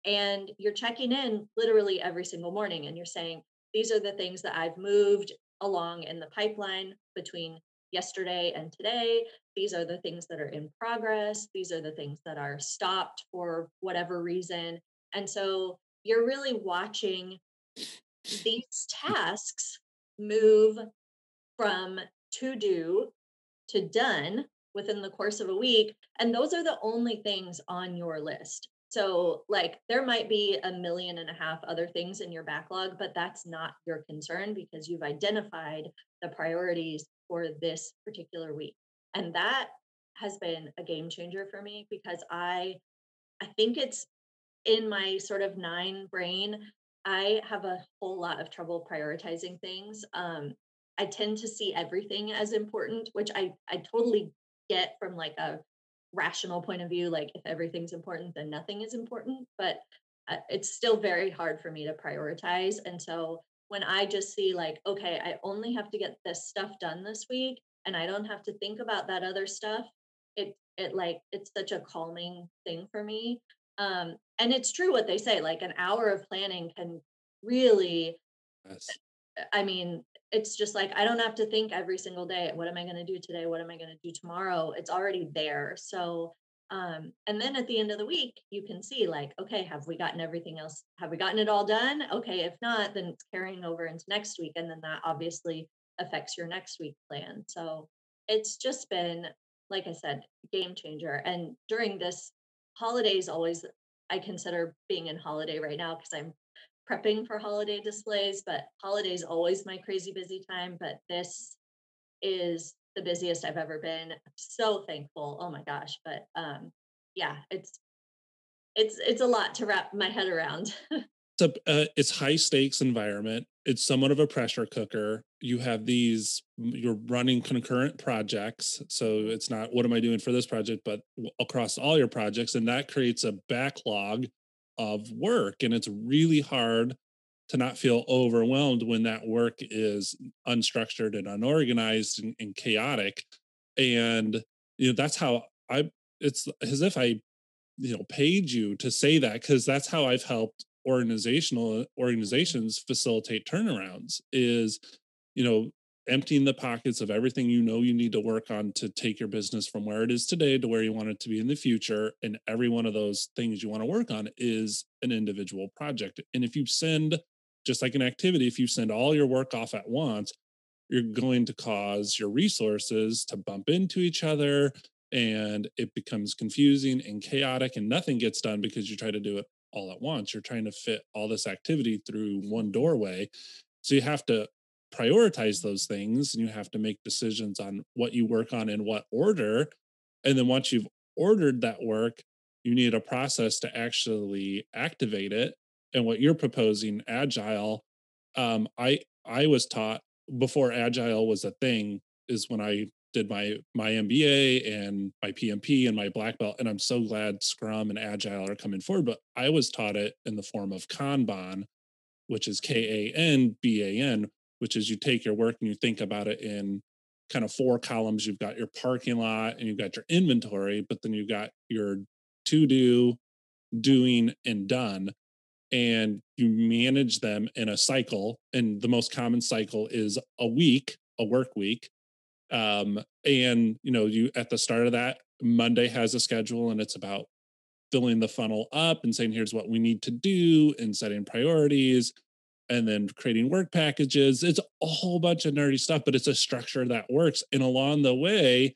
And you're checking in literally every single morning and you're saying, these are the things that I've moved along in the pipeline between yesterday and today. These are the things that are in progress. These are the things that are stopped for whatever reason. And so you're really watching these tasks move from to do to done within the course of a week. And those are the only things on your list. So, like, there might be a million and a half other things in your backlog, but that's not your concern because you've identified the priorities for this particular week. And that has been a game changer for me because I I think it's in my sort of nine brain, I have a whole lot of trouble prioritizing things. Um, I tend to see everything as important, which I I totally get from like a rational point of view. Like if everything's important, then nothing is important. But uh, it's still very hard for me to prioritize. And so when I just see like, okay, I only have to get this stuff done this week, and I don't have to think about that other stuff. It it like it's such a calming thing for me. Um, and it's true what they say. Like an hour of planning can really. Yes. I mean, it's just like I don't have to think every single day, what am I going to do today? What am I going to do tomorrow? It's already there. So, um, and then at the end of the week, you can see like, okay, have we gotten everything else? Have we gotten it all done? Okay, if not, then it's carrying over into next week. And then that obviously affects your next week plan. So it's just been, like I said, game changer. And during this holidays, always I consider being in holiday right now because I'm prepping for holiday displays, but holidays always my crazy busy time. But this is the busiest I've ever been. So thankful. Oh my gosh. But um yeah, it's it's it's a lot to wrap my head around. it's a uh, it's high stakes environment. It's somewhat of a pressure cooker. You have these you're running concurrent projects, so it's not what am I doing for this project, but across all your projects, and that creates a backlog of work and it's really hard to not feel overwhelmed when that work is unstructured and unorganized and, and chaotic and you know that's how i it's as if i you know paid you to say that because that's how i've helped organizational organizations facilitate turnarounds is you know emptying the pockets of everything you know you need to work on to take your business from where it is today to where you want it to be in the future. And every one of those things you want to work on is an individual project. And if you send, just like an activity, if you send all your work off at once, you're going to cause your resources to bump into each other and it becomes confusing and chaotic and nothing gets done because you try to do it all at once. You're trying to fit all this activity through one doorway. So you have to prioritize those things and you have to make decisions on what you work on in what order and then once you've ordered that work you need a process to actually activate it and what you're proposing agile um, i i was taught before agile was a thing is when i did my my mba and my pmp and my black belt and i'm so glad scrum and agile are coming forward but i was taught it in the form of kanban which is k-a-n-b-a-n which is you take your work and you think about it in kind of four columns. You've got your parking lot and you've got your inventory, but then you've got your to do, doing, and done. And you manage them in a cycle. And the most common cycle is a week, a work week. Um, and you know, you at the start of that, Monday has a schedule and it's about filling the funnel up and saying, here's what we need to do and setting priorities and then creating work packages. It's a whole bunch of nerdy stuff, but it's a structure that works. And along the way,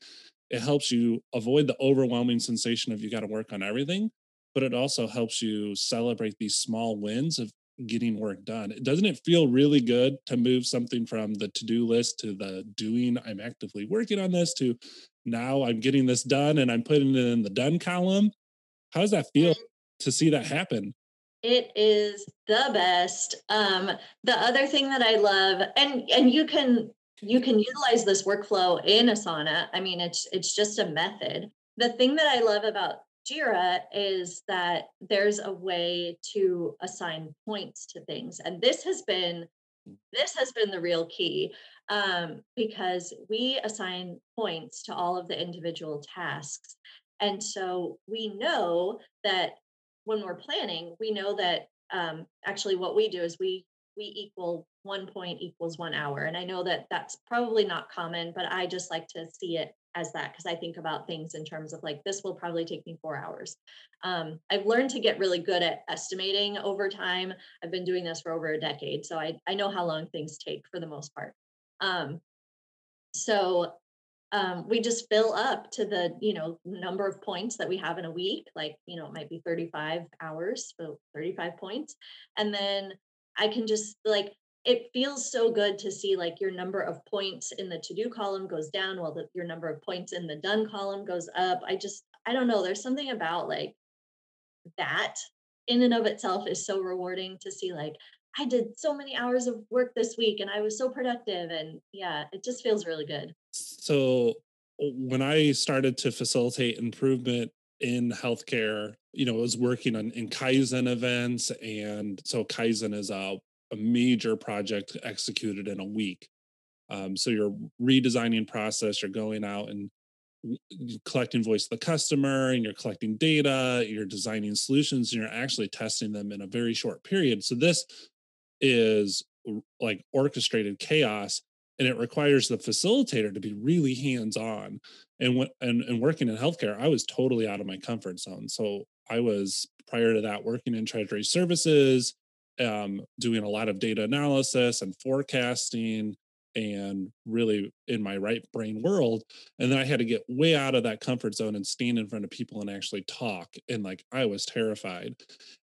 it helps you avoid the overwhelming sensation of you got to work on everything, but it also helps you celebrate these small wins of getting work done. Doesn't it feel really good to move something from the to do list to the doing, I'm actively working on this, to now I'm getting this done and I'm putting it in the done column? How does that feel to see that happen? It is the best. Um, the other thing that I love, and and you can you can utilize this workflow in Asana. I mean, it's it's just a method. The thing that I love about Jira is that there's a way to assign points to things, and this has been this has been the real key. um, because we assign points to all of the individual tasks. And so we know that when we're planning, we know that um, actually what we do is we we equal one point equals one hour. And I know that that's probably not common, but I just like to see it as that because I think about things in terms of like, this will probably take me four hours. Um, I've learned to get really good at estimating over time. I've been doing this for over a decade, so I, I know how long things take for the most part. Um, so um, we just fill up to the you know number of points that we have in a week like you know it might be 35 hours so 35 points and then i can just like it feels so good to see like your number of points in the to do column goes down while the, your number of points in the done column goes up. I just i don't know there's something about like that in and of itself is so rewarding to see like i did so many hours of work this week and i was so productive and yeah it just feels really good. So when i started to facilitate improvement in healthcare you know i was working on in kaizen events and so kaizen is a a major project executed in a week. Um, so you're redesigning process, you're going out and collecting voice of the customer and you're collecting data, you're designing solutions, and you're actually testing them in a very short period. So this is like orchestrated chaos and it requires the facilitator to be really hands-on. And when and, and working in healthcare, I was totally out of my comfort zone. So I was prior to that working in treasury services, um, doing a lot of data analysis and forecasting and really in my right brain world and then i had to get way out of that comfort zone and stand in front of people and actually talk and like i was terrified.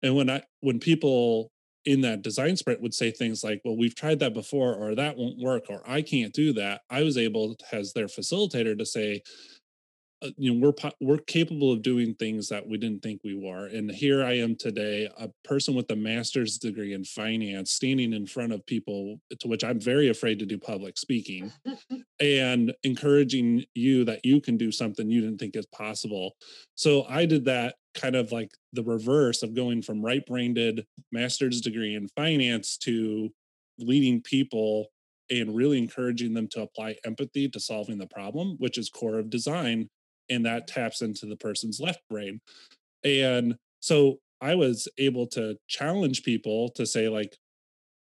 And when i when people in that design sprint would say things like well we've tried that before or that won't work or i can't do that i was able as their facilitator to say uh, you know we're we're capable of doing things that we didn't think we were and here i am today a person with a master's degree in finance standing in front of people to which i'm very afraid to do public speaking and encouraging you that you can do something you didn't think is possible. So i did that kind of like the reverse of going from right brained master's degree in finance to leading people and really encouraging them to apply empathy to solving the problem, which is core of design and that taps into the person's left brain. And so I was able to challenge people to say, like,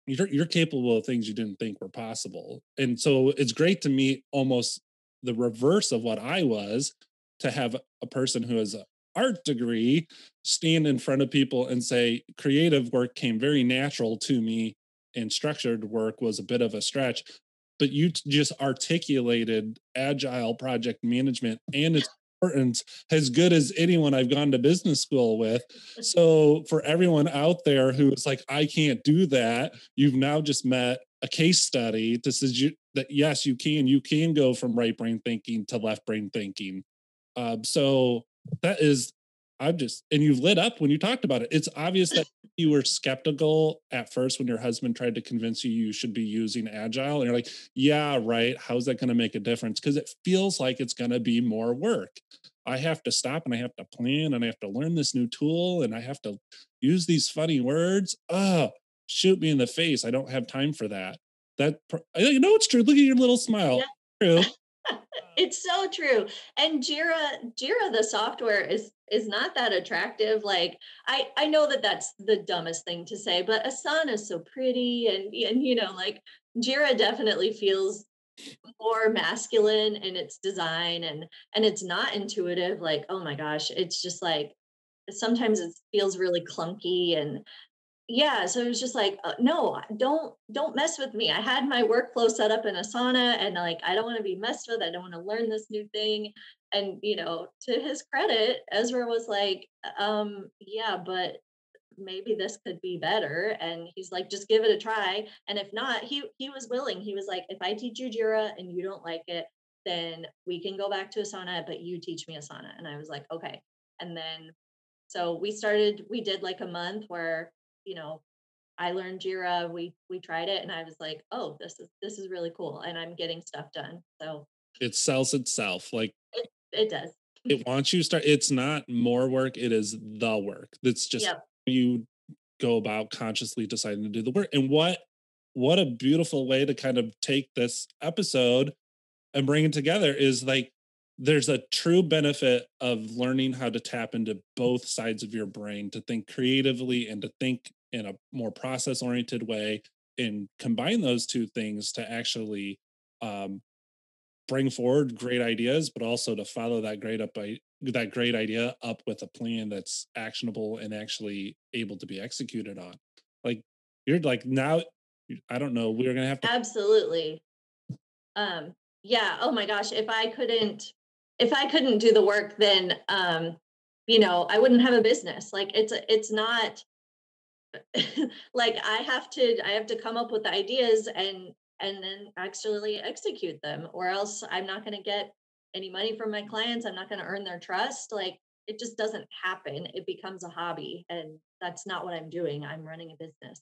you're, you're capable of things you didn't think were possible. And so it's great to meet almost the reverse of what I was to have a person who has an art degree stand in front of people and say, creative work came very natural to me and structured work was a bit of a stretch but you just articulated agile project management and its importance as good as anyone I've gone to business school with. So for everyone out there who is like, I can't do that, you've now just met a case study to suggest that yes, you can. You can go from right brain thinking to left brain thinking. Um, so that is I'm just, and you've lit up when you talked about it. It's obvious that you were skeptical at first when your husband tried to convince you you should be using agile. And you're like, yeah, right. How's that going to make a difference? Because it feels like it's going to be more work. I have to stop and I have to plan and I have to learn this new tool and I have to use these funny words. Oh, shoot me in the face. I don't have time for that. That, you know, it's true. Look at your little smile. Yeah. True. It's so true. And Jira, Jira, the software is is not that attractive. Like I I know that that's the dumbest thing to say, but Asana is so pretty, and and you know, like Jira definitely feels more masculine in its design, and and it's not intuitive. Like oh my gosh, it's just like sometimes it feels really clunky and yeah so it was just like uh, no don't don't mess with me. I had my workflow set up in asana and like i don't want to be messed with. I don't want to learn this new thing. And you know to his credit ezra was like um yeah but maybe this could be better. And he's like just give it a try. And if not he he was willing. He was like if i teach you jira and you don't like it then we can go back to asana but you teach me asana. And i was like okay. And then so we started we did like a month where you know, I learned Jira. We we tried it, and I was like, oh, this is this is really cool, and I'm getting stuff done. So it sells itself. Like it, it does. it wants you to start. It's not more work. It is the work. That's just yep. you go about consciously deciding to do the work. And what what a beautiful way to kind of take this episode and bring it together is like there's a true benefit of learning how to tap into both sides of your brain to think creatively and to think in a more process oriented way and combine those two things to actually um, bring forward great ideas but also to follow that great up by that great idea up with a plan that's actionable and actually able to be executed on. Like you're like now i don't know we're gonna have to absolutely. Um yeah oh my gosh if i couldn't if i couldn't do the work then um you know i wouldn't have a business. Like it's it's not like i have to i have to come up with ideas and and then actually execute them or else i'm not going to get any money from my clients. I'm not going to earn their trust. Like it just doesn't happen. It becomes a hobby and that's not what i'm doing. I'm running a business.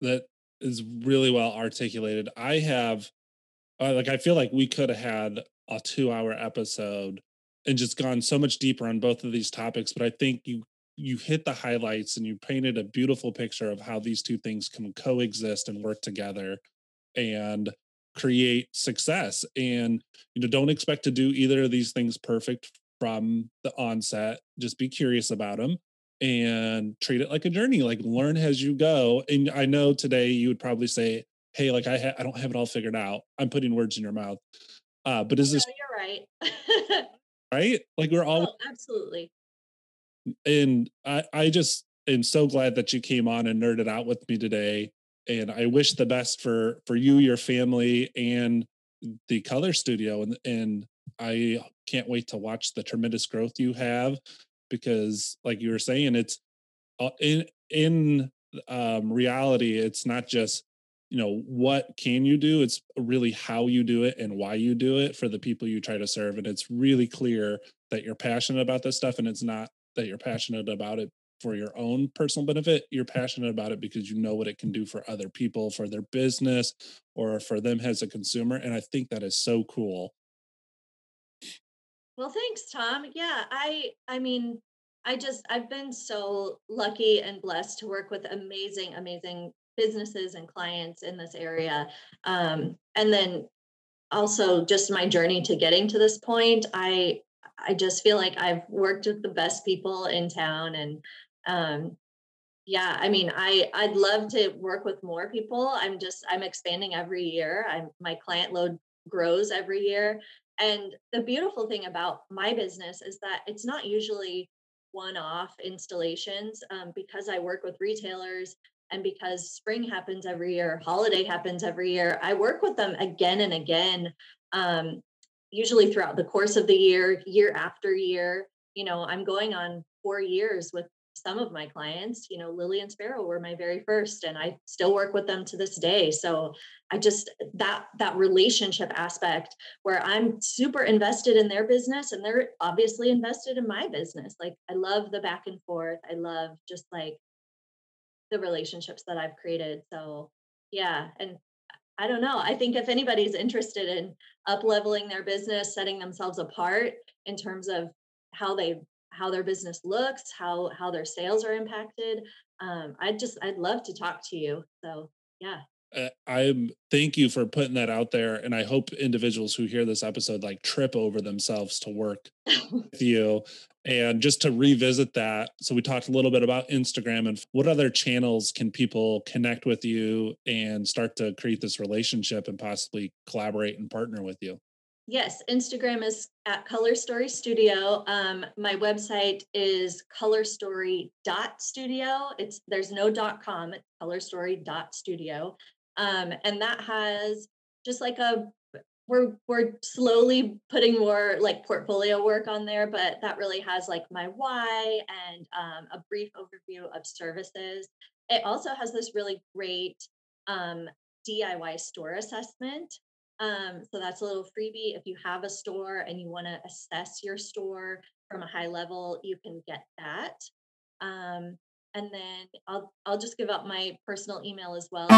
That is really well articulated. I have uh, like i feel like we could have had a two hour episode and just gone so much deeper on both of these topics but i think you you hit the highlights and you painted a beautiful picture of how these two things can coexist and work together and create success. And you know don't expect to do either of these things perfect from the onset just be curious about them and treat it like a journey like learn as you go. And i know today you would probably say hey like i ha- i don't have it all figured out. I'm putting words in your mouth uh but is this no, you're right right like we're all oh, absolutely and i i just am so glad that you came on and nerded out with me today and I wish the best for for you, your family, and the color studio. And and I can't wait to watch the tremendous growth you have because, like you were saying, it's uh, in in um, reality, it's not just you know what can you do it's really how you do it and why you do it for the people you try to serve and it's really clear that you're passionate about this stuff and it's not that you're passionate about it for your own personal benefit. You're passionate about it because you know what it can do for other people, for their business, or for them as a consumer. And I think that is so cool. Well, thanks, Tom. Yeah, I I mean, I just I've been so lucky and blessed to work with amazing, amazing businesses and clients in this area. Um, and then also just my journey to getting to this point, I I just feel like I've worked with the best people in town and um, yeah i mean i i'd love to work with more people i'm just i'm expanding every year i'm my client load grows every year and the beautiful thing about my business is that it's not usually one-off installations um, because i work with retailers and because spring happens every year holiday happens every year i work with them again and again um, usually throughout the course of the year year after year. You know i'm going on four years with some of my clients you know lily and sparrow were my very first and i still work with them to this day. So i just that that relationship aspect where i'm super invested in their business and they're obviously invested in my business. Like i love the back and forth. I love just like the relationships that i've created so yeah and i don't know i think if anybody's interested in up leveling their business setting themselves apart in terms of how they how their business looks, how how their sales are impacted. Um, I just I'd love to talk to you. So yeah. Uh, I'm thank you for putting that out there, and I hope individuals who hear this episode like trip over themselves to work with you. And just to revisit that, so we talked a little bit about Instagram and what other channels can people connect with you and start to create this relationship and possibly collaborate and partner with you. Yes, Instagram is at Color Story Studio. Um, my website is colorstory.studio. It's there's no dot com, it's colorstory.studio. Um, and that has just like a we're we're slowly putting more like portfolio work on there, but that really has like my why and um, a brief overview of services. It also has this really great um, DIY store assessment um, so that's a little freebie. If you have a store and you want to assess your store from a high level, you can get that. Um, and then I'll I'll just give out my personal email as well.